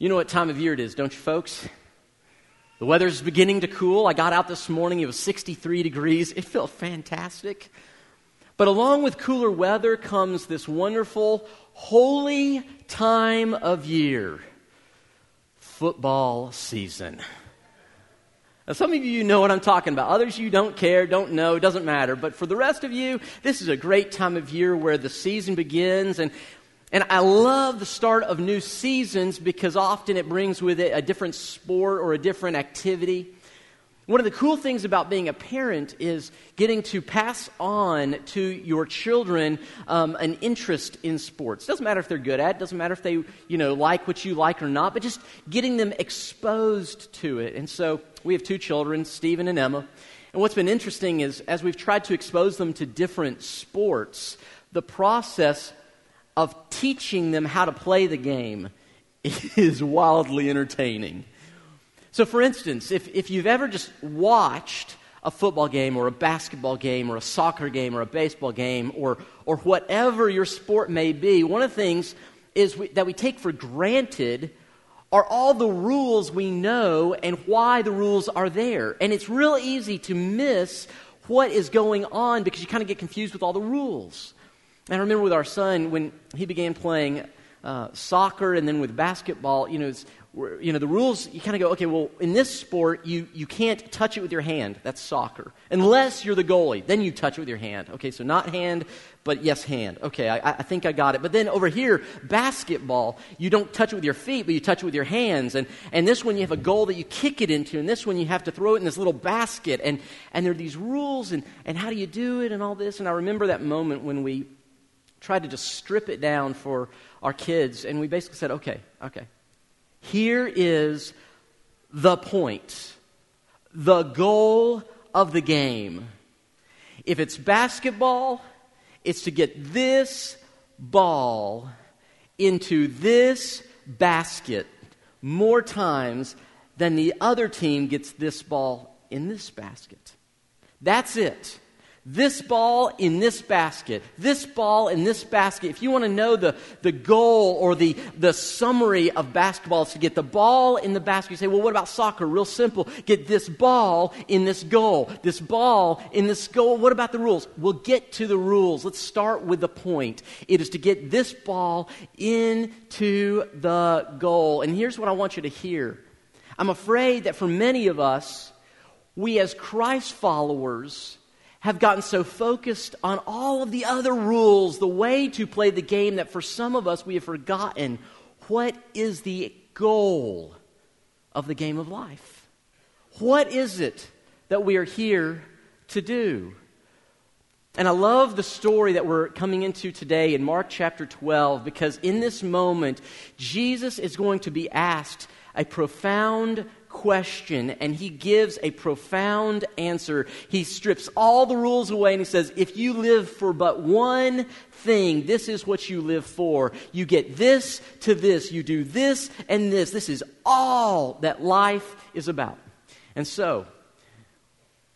You know what time of year it is, don't you, folks? The weather's beginning to cool. I got out this morning, it was 63 degrees. It felt fantastic. But along with cooler weather comes this wonderful, holy time of year football season. Now, some of you know what I'm talking about. Others you don't care, don't know, doesn't matter. But for the rest of you, this is a great time of year where the season begins. And and I love the start of new seasons because often it brings with it a different sport or a different activity. One of the cool things about being a parent is getting to pass on to your children um, an interest in sports. Doesn't matter if they're good at it, doesn't matter if they you know like what you like or not, but just getting them exposed to it. And so we have two children, Stephen and Emma. And what's been interesting is as we've tried to expose them to different sports, the process of teaching them how to play the game is wildly entertaining. So, for instance, if, if you've ever just watched a football game or a basketball game or a soccer game or a baseball game or, or whatever your sport may be, one of the things is we, that we take for granted are all the rules we know and why the rules are there. And it's real easy to miss what is going on because you kind of get confused with all the rules. And I remember with our son, when he began playing uh, soccer and then with basketball, you know, you know, the rules, you kind of go, okay, well, in this sport, you, you can't touch it with your hand. That's soccer. Unless you're the goalie. Then you touch it with your hand. Okay, so not hand, but yes, hand. Okay, I, I think I got it. But then over here, basketball, you don't touch it with your feet, but you touch it with your hands. And, and this one, you have a goal that you kick it into. And this one, you have to throw it in this little basket. And, and there are these rules, and, and how do you do it, and all this. And I remember that moment when we tried to just strip it down for our kids, and we basically said, okay, okay, here is the point, the goal of the game. If it's basketball, it's to get this ball into this basket more times than the other team gets this ball in this basket. That's it. This ball in this basket, this ball in this basket. If you want to know the, the goal or the, the summary of basketball, is to get the ball in the basket. You say, well, what about soccer? Real simple. Get this ball in this goal, this ball in this goal. What about the rules? We'll get to the rules. Let's start with the point. It is to get this ball into the goal. And here's what I want you to hear I'm afraid that for many of us, we as Christ followers, have gotten so focused on all of the other rules, the way to play the game, that for some of us we have forgotten what is the goal of the game of life. What is it that we are here to do? And I love the story that we're coming into today in Mark chapter 12 because in this moment, Jesus is going to be asked a profound question and he gives a profound answer. He strips all the rules away and he says, If you live for but one thing, this is what you live for. You get this to this, you do this and this. This is all that life is about. And so,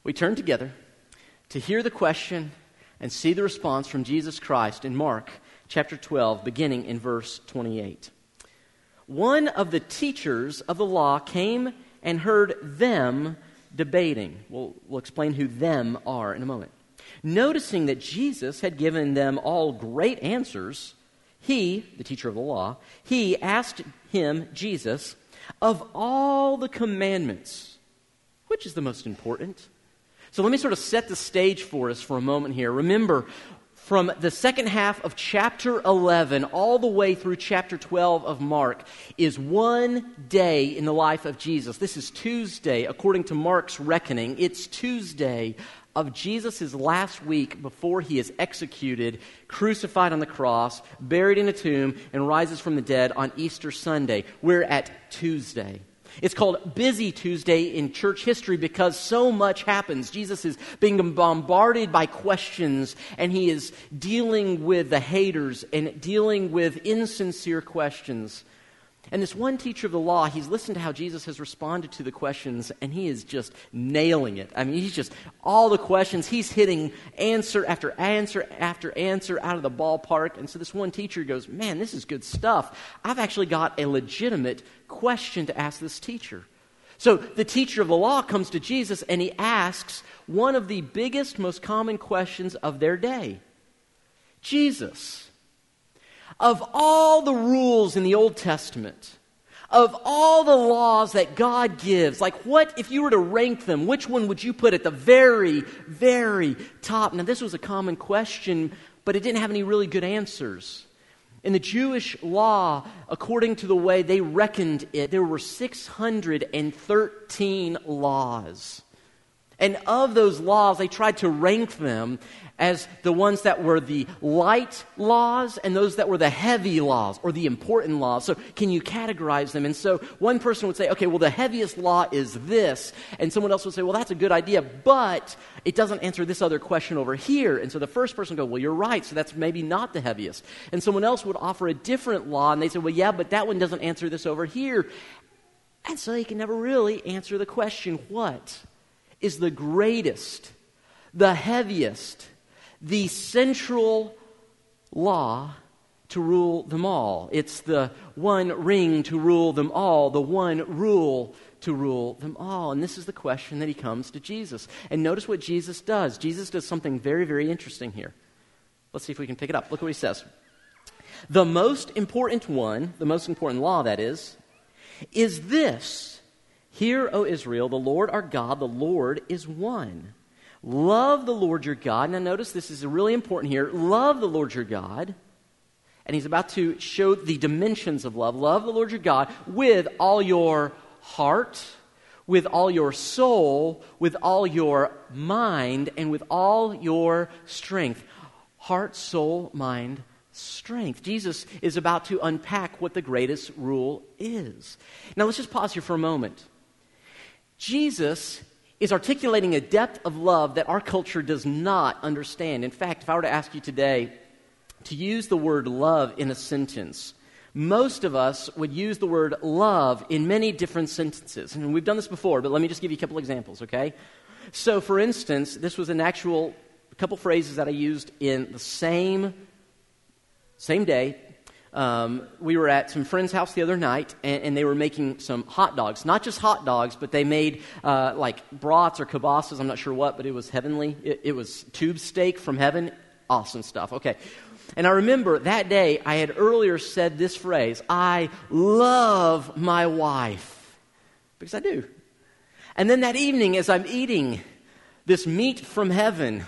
we turn together to hear the question and see the response from Jesus Christ in Mark chapter 12, beginning in verse 28 one of the teachers of the law came and heard them debating. We'll, we'll explain who them are in a moment. Noticing that Jesus had given them all great answers, he, the teacher of the law, he asked him, Jesus, of all the commandments, which is the most important? So let me sort of set the stage for us for a moment here. Remember, from the second half of chapter 11 all the way through chapter 12 of Mark is one day in the life of Jesus. This is Tuesday, according to Mark's reckoning. It's Tuesday of Jesus' last week before he is executed, crucified on the cross, buried in a tomb, and rises from the dead on Easter Sunday. We're at Tuesday. It's called Busy Tuesday in church history because so much happens. Jesus is being bombarded by questions and he is dealing with the haters and dealing with insincere questions. And this one teacher of the law, he's listened to how Jesus has responded to the questions, and he is just nailing it. I mean, he's just, all the questions, he's hitting answer after answer after answer out of the ballpark. And so this one teacher goes, Man, this is good stuff. I've actually got a legitimate question to ask this teacher. So the teacher of the law comes to Jesus and he asks one of the biggest, most common questions of their day Jesus, of all the rules in the Old Testament, of all the laws that God gives, like what, if you were to rank them, which one would you put at the very, very top? Now, this was a common question, but it didn't have any really good answers. In the Jewish law, according to the way they reckoned it, there were 613 laws. And of those laws, they tried to rank them as the ones that were the light laws and those that were the heavy laws or the important laws. So, can you categorize them? And so, one person would say, okay, well, the heaviest law is this. And someone else would say, well, that's a good idea, but it doesn't answer this other question over here. And so, the first person would go, well, you're right. So, that's maybe not the heaviest. And someone else would offer a different law, and they say, well, yeah, but that one doesn't answer this over here. And so, they can never really answer the question what is the greatest, the heaviest, the central law to rule them all. It's the one ring to rule them all, the one rule to rule them all. And this is the question that he comes to Jesus. And notice what Jesus does. Jesus does something very, very interesting here. Let's see if we can pick it up. Look what he says. The most important one, the most important law, that is, is this Hear, O Israel, the Lord our God, the Lord is one. Love the Lord your God. Now, notice this is really important here. Love the Lord your God. And he's about to show the dimensions of love. Love the Lord your God with all your heart, with all your soul, with all your mind, and with all your strength. Heart, soul, mind, strength. Jesus is about to unpack what the greatest rule is. Now, let's just pause here for a moment. Jesus is articulating a depth of love that our culture does not understand. In fact, if I were to ask you today to use the word love in a sentence, most of us would use the word love in many different sentences. And we've done this before, but let me just give you a couple examples, okay? So, for instance, this was an actual couple phrases that I used in the same, same day, um, we were at some friend's house the other night, and, and, they were making some hot dogs. Not just hot dogs, but they made uh, like brats or kielbasas. I'm not sure what, but it was heavenly. It, it was tube steak from heaven. Awesome stuff. Okay. And I remember that day I had earlier said this phrase I love my wife. Because I do. And then that evening, as I'm eating this meat from heaven,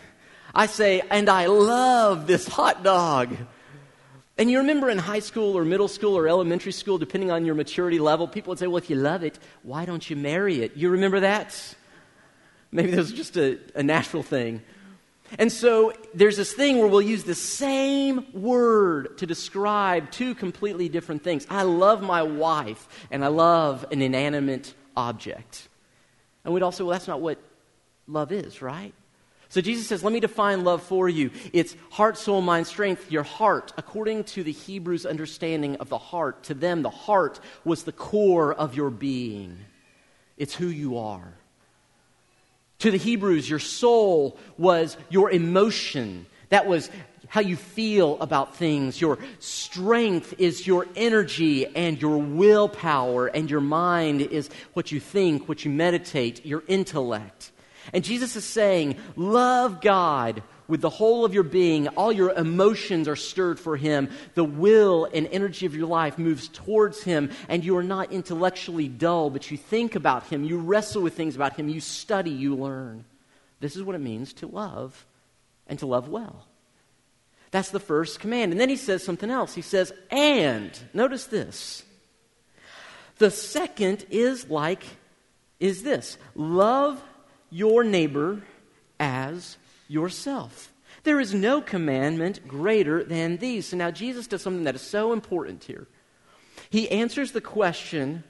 I say, and I love this hot dog. And you remember in high school or middle school or elementary school, depending on your maturity level, people would say, Well, if you love it, why don't you marry it? You remember that? Maybe that was just a, a natural thing. And so there's this thing where we'll use the same word to describe two completely different things. I love my wife, and I love an inanimate object. And we'd also, say, well, that's not what love is, right? So Jesus says, Let me define love for you. It's heart, soul, mind, strength. Your heart, according to the Hebrews' understanding of the heart, to them, the heart was the core of your being, it's who you are. To the Hebrews, your soul was your emotion. That was how you feel about things. Your strength is your energy and your willpower, and your mind is what you think, what you meditate, your intellect. And Jesus is saying, Love God with the whole of your being. All your emotions are stirred for Him. The will and energy of your life moves towards Him, and you are not intellectually dull, but you think about Him. You wrestle with things about Him. You study, you learn. This is what it means to love and to love well. That's the first command. And then he says something else. He says, and, notice this. The second is like, is this love your neighbor as yourself. There is no commandment greater than these. So now Jesus does something that is so important here. He answers the question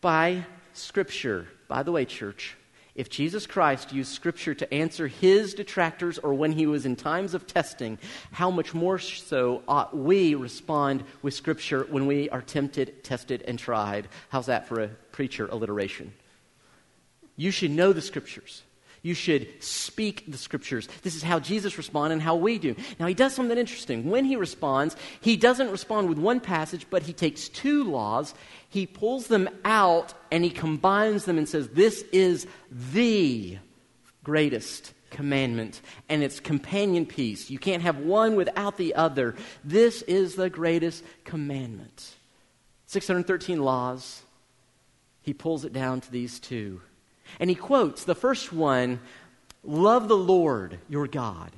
by Scripture. By the way, church, If Jesus Christ used Scripture to answer his detractors or when he was in times of testing, how much more so ought we respond with Scripture when we are tempted, tested, and tried? How's that for a preacher alliteration? You should know the Scriptures. You should speak the scriptures. This is how Jesus responded and how we do. Now, he does something interesting. When he responds, he doesn't respond with one passage, but he takes two laws, he pulls them out, and he combines them and says, This is the greatest commandment and its companion piece. You can't have one without the other. This is the greatest commandment. 613 laws. He pulls it down to these two. And he quotes the first one Love the Lord your God.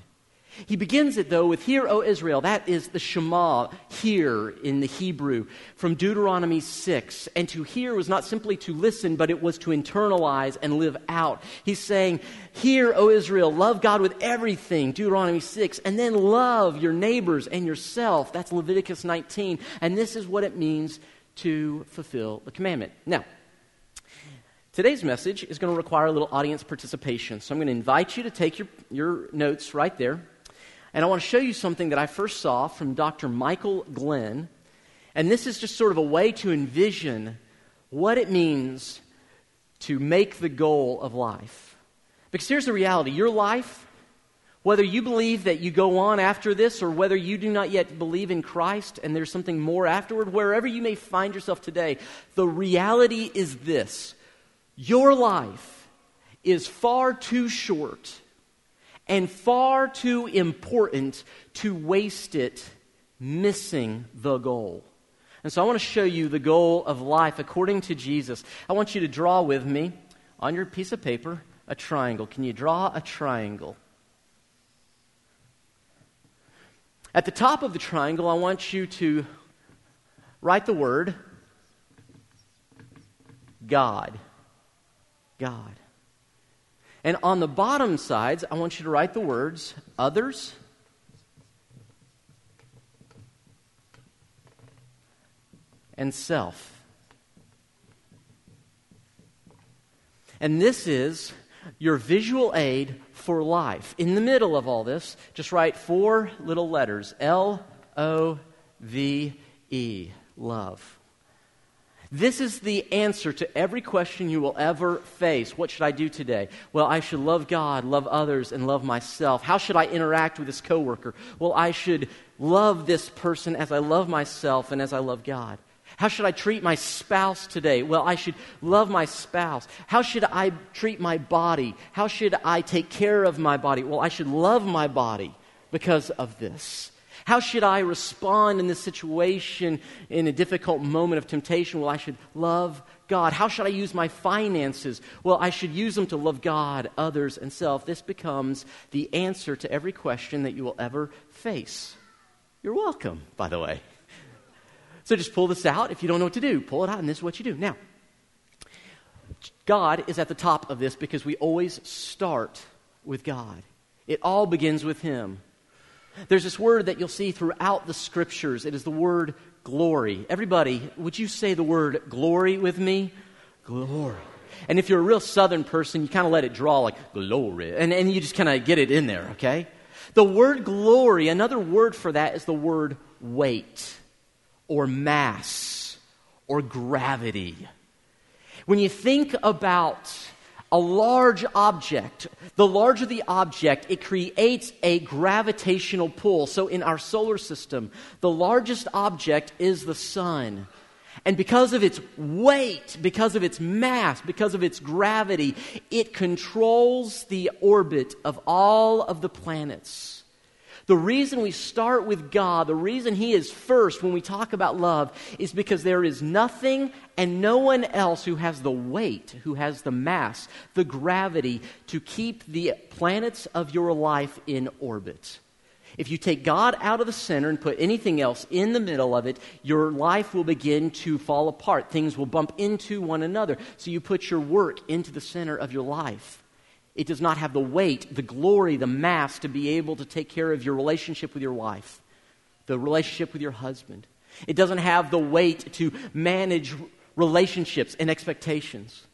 He begins it, though, with Hear, O Israel. That is the Shema, hear in the Hebrew, from Deuteronomy 6. And to hear was not simply to listen, but it was to internalize and live out. He's saying, Hear, O Israel, love God with everything, Deuteronomy 6. And then love your neighbors and yourself. That's Leviticus 19. And this is what it means to fulfill the commandment. Now, Today's message is going to require a little audience participation. So I'm going to invite you to take your, your notes right there. And I want to show you something that I first saw from Dr. Michael Glenn. And this is just sort of a way to envision what it means to make the goal of life. Because here's the reality your life, whether you believe that you go on after this or whether you do not yet believe in Christ and there's something more afterward, wherever you may find yourself today, the reality is this your life is far too short and far too important to waste it missing the goal. And so I want to show you the goal of life according to Jesus. I want you to draw with me on your piece of paper a triangle. Can you draw a triangle? At the top of the triangle, I want you to write the word God. God. And on the bottom sides, I want you to write the words others, and self. And this is your visual aid for life. In the middle of all this, just write four little letters L O V E, love. This is the answer to every question you will ever face. What should I do today? Well, I should love God, love others, and love myself. How should I interact with this coworker? Well, I should love this person as I love myself and as I love God. How should I treat my spouse today? Well, I should love my spouse. How should I treat my body? How should I take care of my body? Well, I should love my body because of this. How should I respond in this situation in a difficult moment of temptation? Well, I should love God. How should I use my finances? Well, I should use them to love God, others, and self. This becomes the answer to every question that you will ever face. You're welcome, by the way. So just pull this out. If you don't know what to do, pull it out, and this is what you do. Now, God is at the top of this because we always start with God. It all begins with Him. There's this word that you'll see throughout the scriptures. It is the word glory. Everybody, would you say the word glory with me? Glory. And if you're a real southern person, you kind of let it draw like glory. And, and you just kind of get it in there, okay? The word glory, another word for that is the word weight or mass or gravity. When you think about a large object, the larger the object, it creates a gravitational pull. So in our solar system, the largest object is the sun. And because of its weight, because of its mass, because of its gravity, it controls the orbit of all of the planets. The reason we start with God, the reason He is first when we talk about love, is because there is nothing and no one else who has the weight, who has the mass, the gravity to keep the planets of your life in orbit. If you take God out of the center and put anything else in the middle of it, your life will begin to fall apart. Things will bump into one another. So you put your work into the center of your life. It does not have the weight, the glory, the mass to be able to take care of your relationship with your wife, the relationship with your husband. It doesn't have the weight to manage relationships and expectations.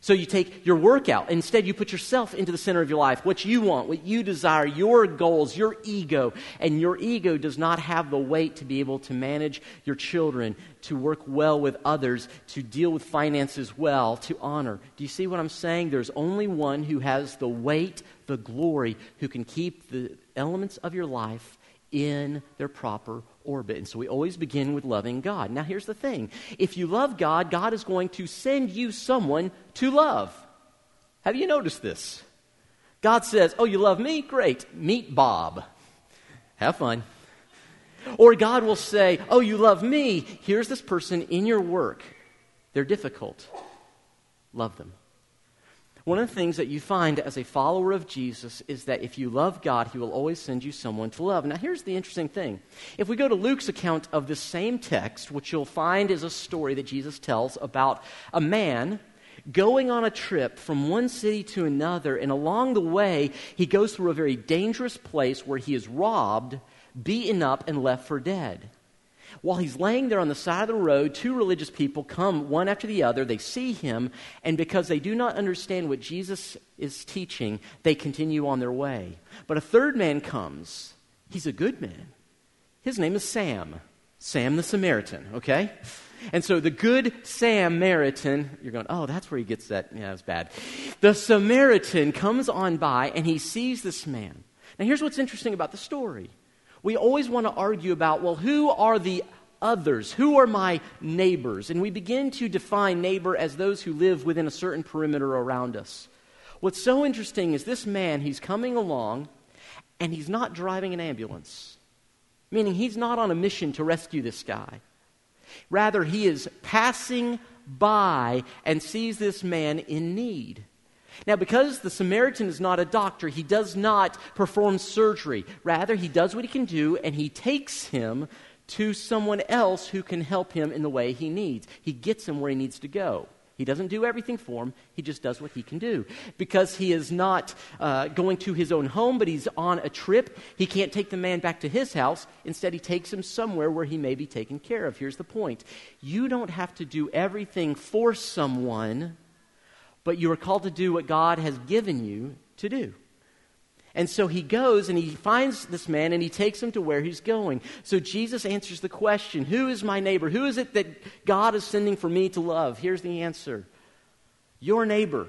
So you take your workout. Instead, you put yourself into the center of your life, what you want, what you desire, your goals, your ego. And your ego does not have the weight to be able to manage your children, to work well with others, to deal with finances well, to honor. Do you see what I'm saying? There's only one who has the weight, the glory, who can keep the elements of your life in their proper orbit. And so we always begin with loving God. Now, here's the thing if you love God, God is going to send you someone to love. Have you noticed this? God says, Oh, you love me? Great. Meet Bob. Have fun. Or God will say, Oh, you love me? Here's this person in your work. They're difficult. Love them. One of the things that you find as a follower of Jesus is that if you love God, He will always send you someone to love. Now, here's the interesting thing. If we go to Luke's account of this same text, what you'll find is a story that Jesus tells about a man going on a trip from one city to another, and along the way, he goes through a very dangerous place where he is robbed, beaten up, and left for dead. While he's laying there on the side of the road, two religious people come one after the other. They see him, and because they do not understand what Jesus is teaching, they continue on their way. But a third man comes. He's a good man. His name is Sam. Sam the Samaritan, okay? And so the good Samaritan, you're going, oh, that's where he gets that. Yeah, it's bad. The Samaritan comes on by and he sees this man. Now, here's what's interesting about the story we always want to argue about, well, who are the others? Who are my neighbors? And we begin to define neighbor as those who live within a certain perimeter around us. What's so interesting is this man, he's coming along and he's not driving an ambulance, meaning he's not on a mission to rescue this guy. Rather, he is passing by and sees this man in need. Now, because the Samaritan is not a doctor, he does not perform surgery. Rather, he does what he can do and he takes him to someone else who can help him in the way he needs. He gets him where he needs to go. He doesn't do everything for him, he just does what he can do. Because he is not uh, going to his own home, but he's on a trip, he can't take the man back to his house. Instead, he takes him somewhere where he may be taken care of. Here's the point you don't have to do everything for someone but you are called to do what God has given you to do. And so he goes and he finds this man and he takes him to where he's going. So Jesus answers the question Who is my neighbor? Who is it that God is sending for me to love? Here's the answer Your neighbor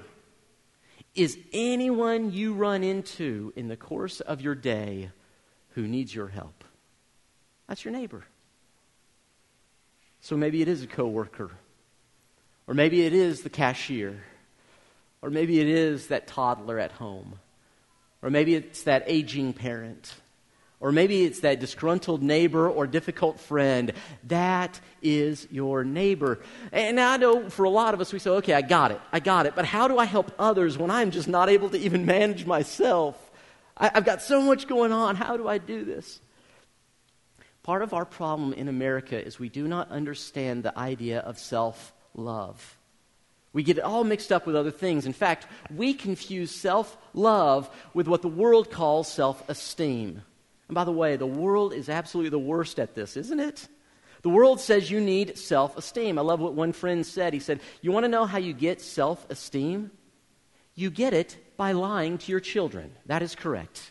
is anyone you run into in the course of your day who needs your help. That's your neighbor. So maybe it is a coworker, or maybe it is the cashier or maybe it is that toddler at home. Or maybe it's that aging parent. Or maybe it's that disgruntled neighbor or difficult friend. That is your neighbor. And I know for a lot of us, we say, okay, I got it. I got it. But how do I help others when I'm just not able to even manage myself? I, have got so much going on. How do I do this? Part of our problem in America is we do not understand the idea of self love. We get it all mixed up with other things. In fact, we confuse self love with what the world calls self esteem. And by the way, the world is absolutely the worst at this, isn't it? The world says you need self esteem. I love what one friend said. He said, You want to know how you get self esteem? You get it by lying to your children. That is correct.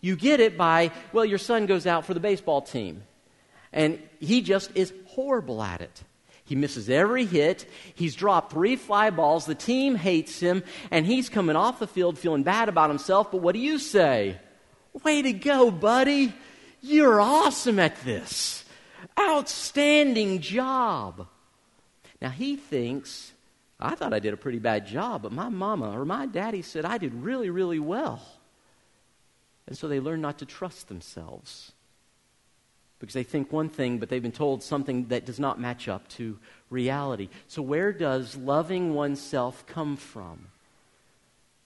You get it by, well, your son goes out for the baseball team, and he just is horrible at it. He misses every hit. He's dropped three fly balls. The team hates him, and he's coming off the field feeling bad about himself. But what do you say? Way to go, buddy. You're awesome at this. Outstanding job. Now he thinks, I thought I did a pretty bad job, but my mama or my daddy said I did really, really well. And so they learn not to trust themselves because they think one thing, but they've been told something that does not match up to reality. So, where does loving oneself come from?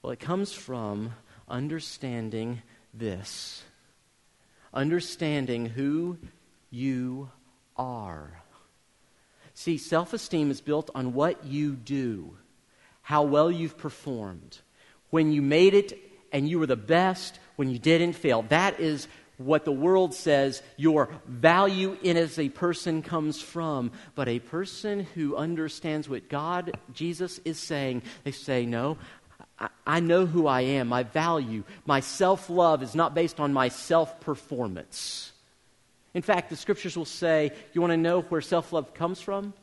Well, it comes from understanding this understanding who you are. See, self esteem is built on what you do, how well you've performed. When you made it and you were the best, when you didn't fail. That is what the world says your value in as a person comes from. But a person who understands what God, Jesus, is saying, they say, No, I know who I am. My value, my self love is not based on my self performance. In fact, the scriptures will say, You want to know where self love comes from?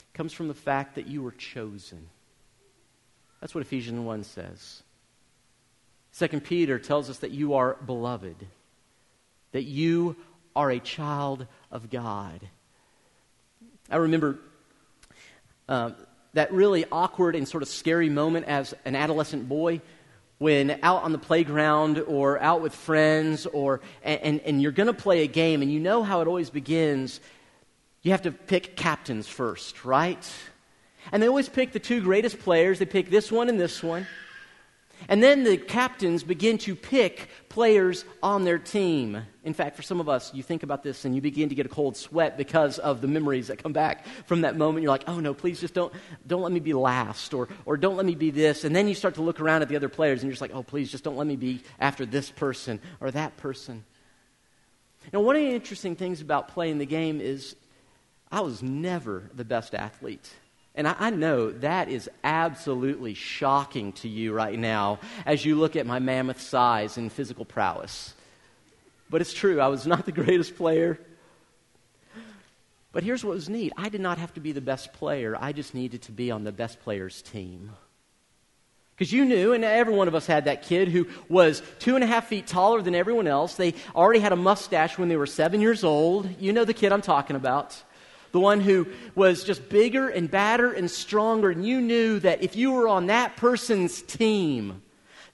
It comes from the fact that you were chosen. That's what Ephesians 1 says. Second Peter tells us that you are beloved, that you are a child of God. I remember uh, that really awkward and sort of scary moment as an adolescent boy when out on the playground or out with friends or and, and, and you're going to play a game and you know how it always begins. You have to pick captains first right? And they always pick the two greatest players. They pick this one and this one and then the captains begin to pick players on their team. In fact, for some of us, you think about this and you begin to get a cold sweat because of the memories that come back from that moment. You're like, oh no, please just don't, don't let me be last or, or don't let me be this. And then you start to look around at the other players and you're just like, oh, please just don't let me be after this person or that person. Now, one of the interesting things about playing the game is I was never the best athlete. And I, know that is absolutely shocking to you right now as you look at my mammoth size and physical prowess. But it's true, I was not the greatest player. But here's what was neat I did not have to be the best player, I just needed to be on the best player's team. Because you knew, and every one of us had that kid who was two and a half feet taller than everyone else. They already had a mustache when they were seven years old. You know the kid I'm talking about the one who was just bigger and badder and stronger. And you knew that if you were on that person's team,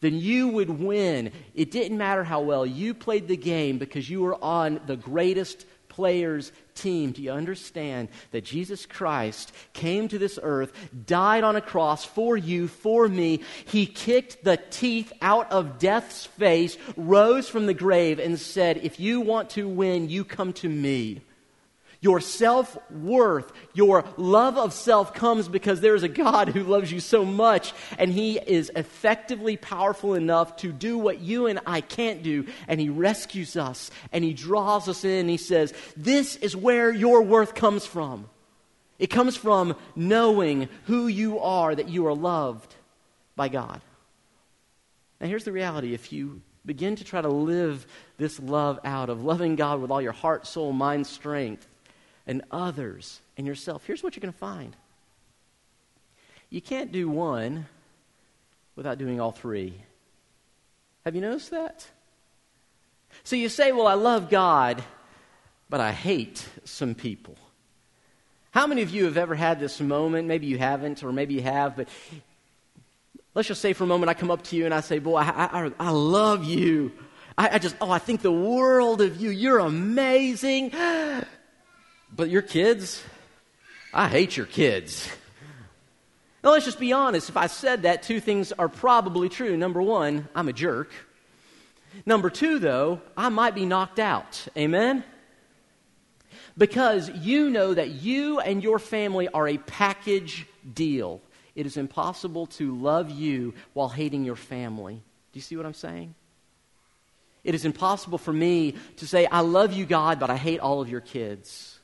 then you would win. It didn't matter how well you played the game because you were on the greatest player's team. Do you understand that Jesus Christ came to this earth, died on a cross for you, for me? He kicked the teeth out of death's face, rose from the grave, and said, If you want to win, you come to me. Your self worth, your love of self comes because there is a God who loves you so much, and He is effectively powerful enough to do what you and I can't do, and He rescues us, and He draws us in, He says, This is where your worth comes from. It comes from knowing who you are, that you are loved by God. Now, here's the reality if you begin to try to live this love out of loving God with all your heart, soul, mind, strength, and others and yourself, here's what you're going to find you can't do one without doing all three. Have you noticed that? So you say, Well, I love God, but I hate some people. How many of you have ever had this moment? Maybe you haven't, or maybe you have, but let's just say for a moment I come up to you and I say, Boy, I, I, I love you. I, I just, oh, I think the world of you. You're amazing. But your kids, I hate your kids. Now, let's just be honest. If I said that, two things are probably true. Number one, I'm a jerk. Number two, though, I might be knocked out. Amen? Because you know that you and your family are a package deal. It is impossible to love you while hating your family. Do you see what I'm saying? It is impossible for me to say, I love you, God, but I hate all of your kids.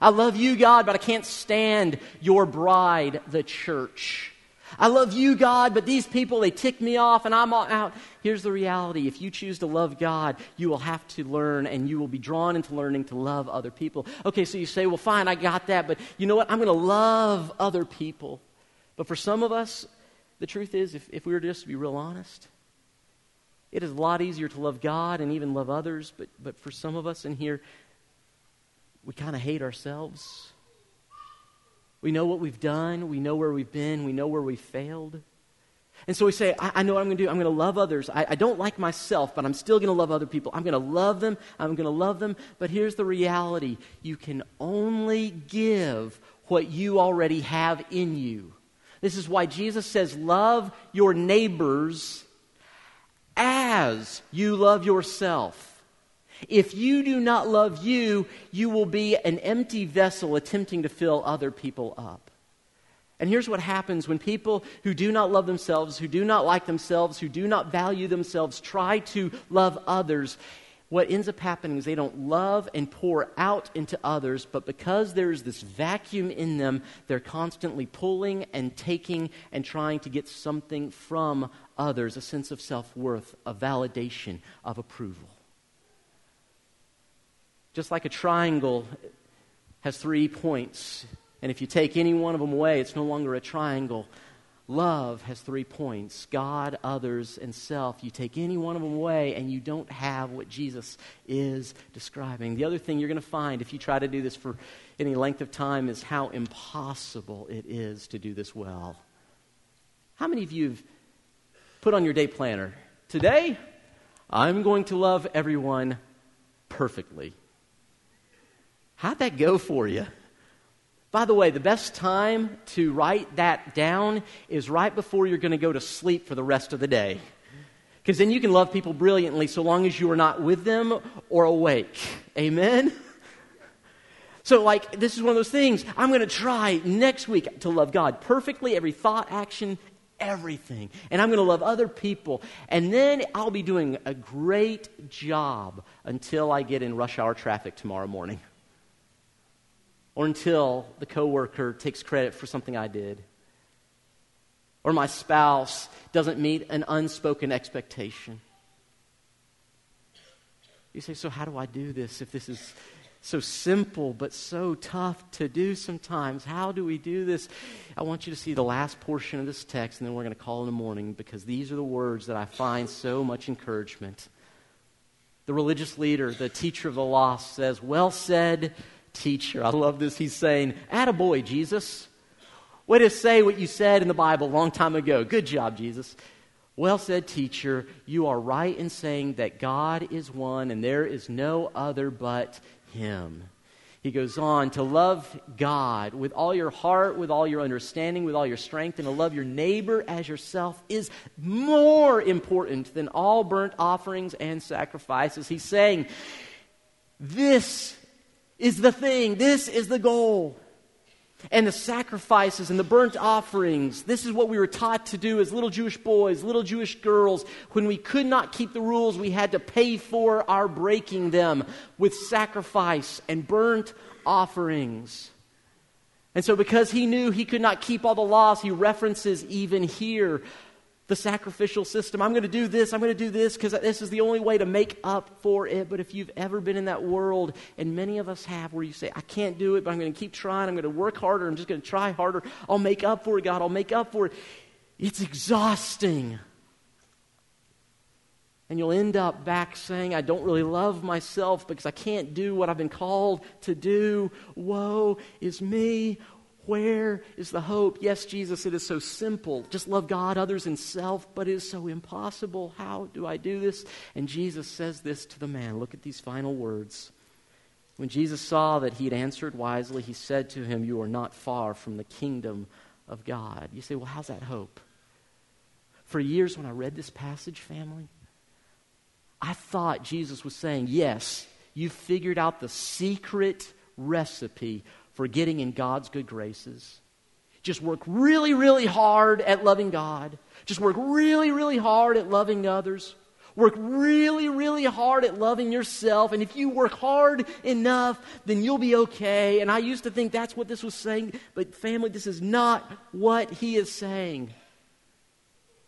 I love you, God, but I can't stand your bride, the church. I love you, God, but these people, they tick me off and I'm all out. Here's the reality if you choose to love God, you will have to learn and you will be drawn into learning to love other people. Okay, so you say, well, fine, I got that, but you know what? I'm going to love other people. But for some of us, the truth is, if, if we were just to be real honest, it is a lot easier to love God and even love others, but, but for some of us in here, we kind of hate ourselves. We know what we've done, we know where we've been, we know where we've failed. And so we say, I, I know what I'm going to do. I'm going to love others. I, I don't like myself, but I'm still going to love other people. I'm going to love them. I'm going to love them. But here's the reality you can only give what you already have in you. This is why Jesus says, Love your neighbors as you love yourself. If you do not love you, you will be an empty vessel attempting to fill other people up. And here's what happens when people who do not love themselves, who do not like themselves, who do not value themselves, try to love others. what ends up happening is they don't love and pour out into others, but because there is this vacuum in them, they're constantly pulling and taking and trying to get something from others a sense of self worth, a validation, of approval. Just like a triangle has three points, and if you take any one of them away, it's no longer a triangle. Love has three points God, others, and self. You take any one of them away, and you don't have what Jesus is describing. The other thing you're going to find if you try to do this for any length of time is how impossible it is to do this well. How many of you have put on your day planner? Today, I'm going to love everyone perfectly. How'd that go for you? By the way, the best time to write that down is right before you're going to go to sleep for the rest of the day. Because then you can love people brilliantly so long as you are not with them or awake. Amen? So, like, this is one of those things. I'm going to try next week to love God perfectly, every thought, action, everything. And I'm going to love other people. And then I'll be doing a great job until I get in rush hour traffic tomorrow morning or until the coworker takes credit for something I did, or my spouse doesn't meet an unspoken expectation. You say, So, how do I do this if this is so simple but so tough to do sometimes? How do we do this? I want you to see the last portion of this text, and then we're going to call in the morning because these are the words that I find so much encouragement. The religious leader, the teacher of the law, says, Well said teacher. I love this. He's saying, Attaboy, Jesus. Way to say what you said in the Bible a long time ago. Good job, Jesus. Well said, teacher. You are right in saying that God is one and there is no other but Him. He goes on to love God with all your heart, with all your understanding, with all your strength, and to love your neighbor as yourself is more important than all burnt offerings and sacrifices. He's saying, This is the thing. This is the goal. And the sacrifices and the burnt offerings, this is what we were taught to do as little Jewish boys, little Jewish girls. When we could not keep the rules, we had to pay for our breaking them with sacrifice and burnt offerings. And so, because he knew he could not keep all the laws, he references even here the sacrificial system. I'm going to do this, I'm going to do this because this is the only way to make up for it. But if you've ever been in that world, and many of us have, where you say, I can't do it, but I'm going to keep trying, I'm going to work harder, I'm just going to try harder, I'll make up for it, God, I'll make up for it. It's exhausting. And you'll end up back saying, I don't really love myself because I can't do what I've been called to do. Woe is me. Where is the hope? Yes, Jesus, it is so simple. Just love God, others, and self, but it is so impossible. How do I do this? And Jesus says this to the man. Look at these final words. When Jesus saw that he had answered wisely, he said to him, You are not far from the kingdom of God. You say, Well, how's that hope? For years, when I read this passage, family, I thought Jesus was saying, Yes, you figured out the secret recipe for getting in God's good graces. Just work really, really hard at loving God. Just work really, really hard at loving others. Work really, really hard at loving yourself. And if you work hard enough, then you'll be okay. And I used to think that's what this was saying. But, family, this is not what he is saying.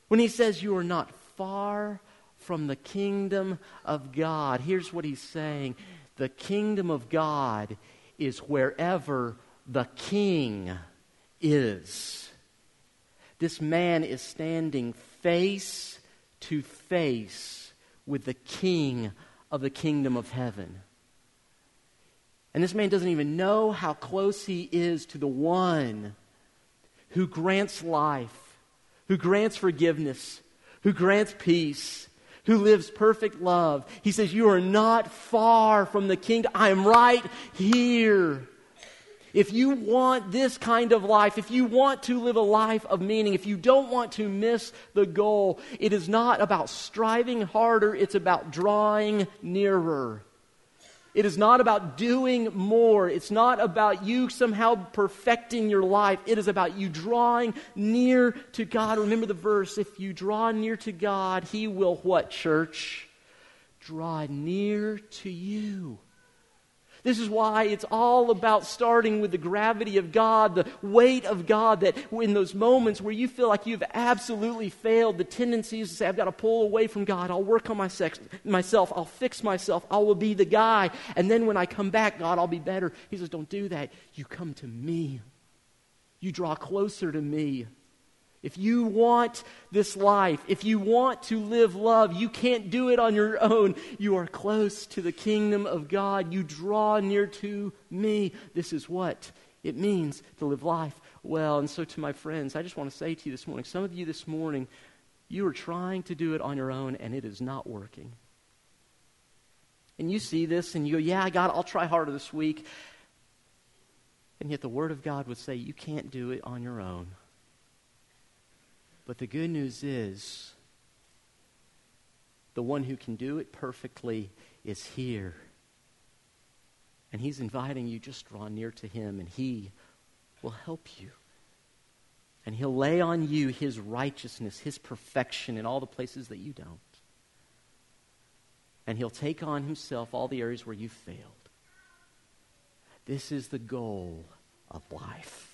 When he says you are not far from the kingdom of God, here's what he's saying the kingdom of God is wherever the king is. This man is standing face to face with the king of the kingdom of heaven. And this man doesn't even know how close he is to the one who grants life, who grants forgiveness, who grants peace, who lives perfect love. He says, You are not far from the kingdom. I am right here. If you want this kind of life, if you want to live a life of meaning, if you don't want to miss the goal, it is not about striving harder, it's about drawing nearer. It is not about doing more. It's not about you somehow perfecting your life. It is about you drawing near to God. Remember the verse if you draw near to God, He will what, church? draw near to you. This is why it's all about starting with the gravity of God, the weight of God, that in those moments where you feel like you've absolutely failed, the tendency is to say, I've got to pull away from God. I'll work on my sex, myself. I'll fix myself. I will be the guy. And then when I come back, God, I'll be better. He says, Don't do that. You come to me. You draw closer to me. If you want this life, if you want to live love, you can't do it on your own. You are close to the kingdom of God. You draw near to me. This is what it means to live life well. And so, to my friends, I just want to say to you this morning some of you this morning, you are trying to do it on your own, and it is not working. And you see this, and you go, Yeah, God, I'll try harder this week. And yet, the Word of God would say, You can't do it on your own. But the good news is the one who can do it perfectly is here. And he's inviting you just draw near to him, and he will help you. And he'll lay on you his righteousness, his perfection in all the places that you don't. And he'll take on himself all the areas where you failed. This is the goal of life.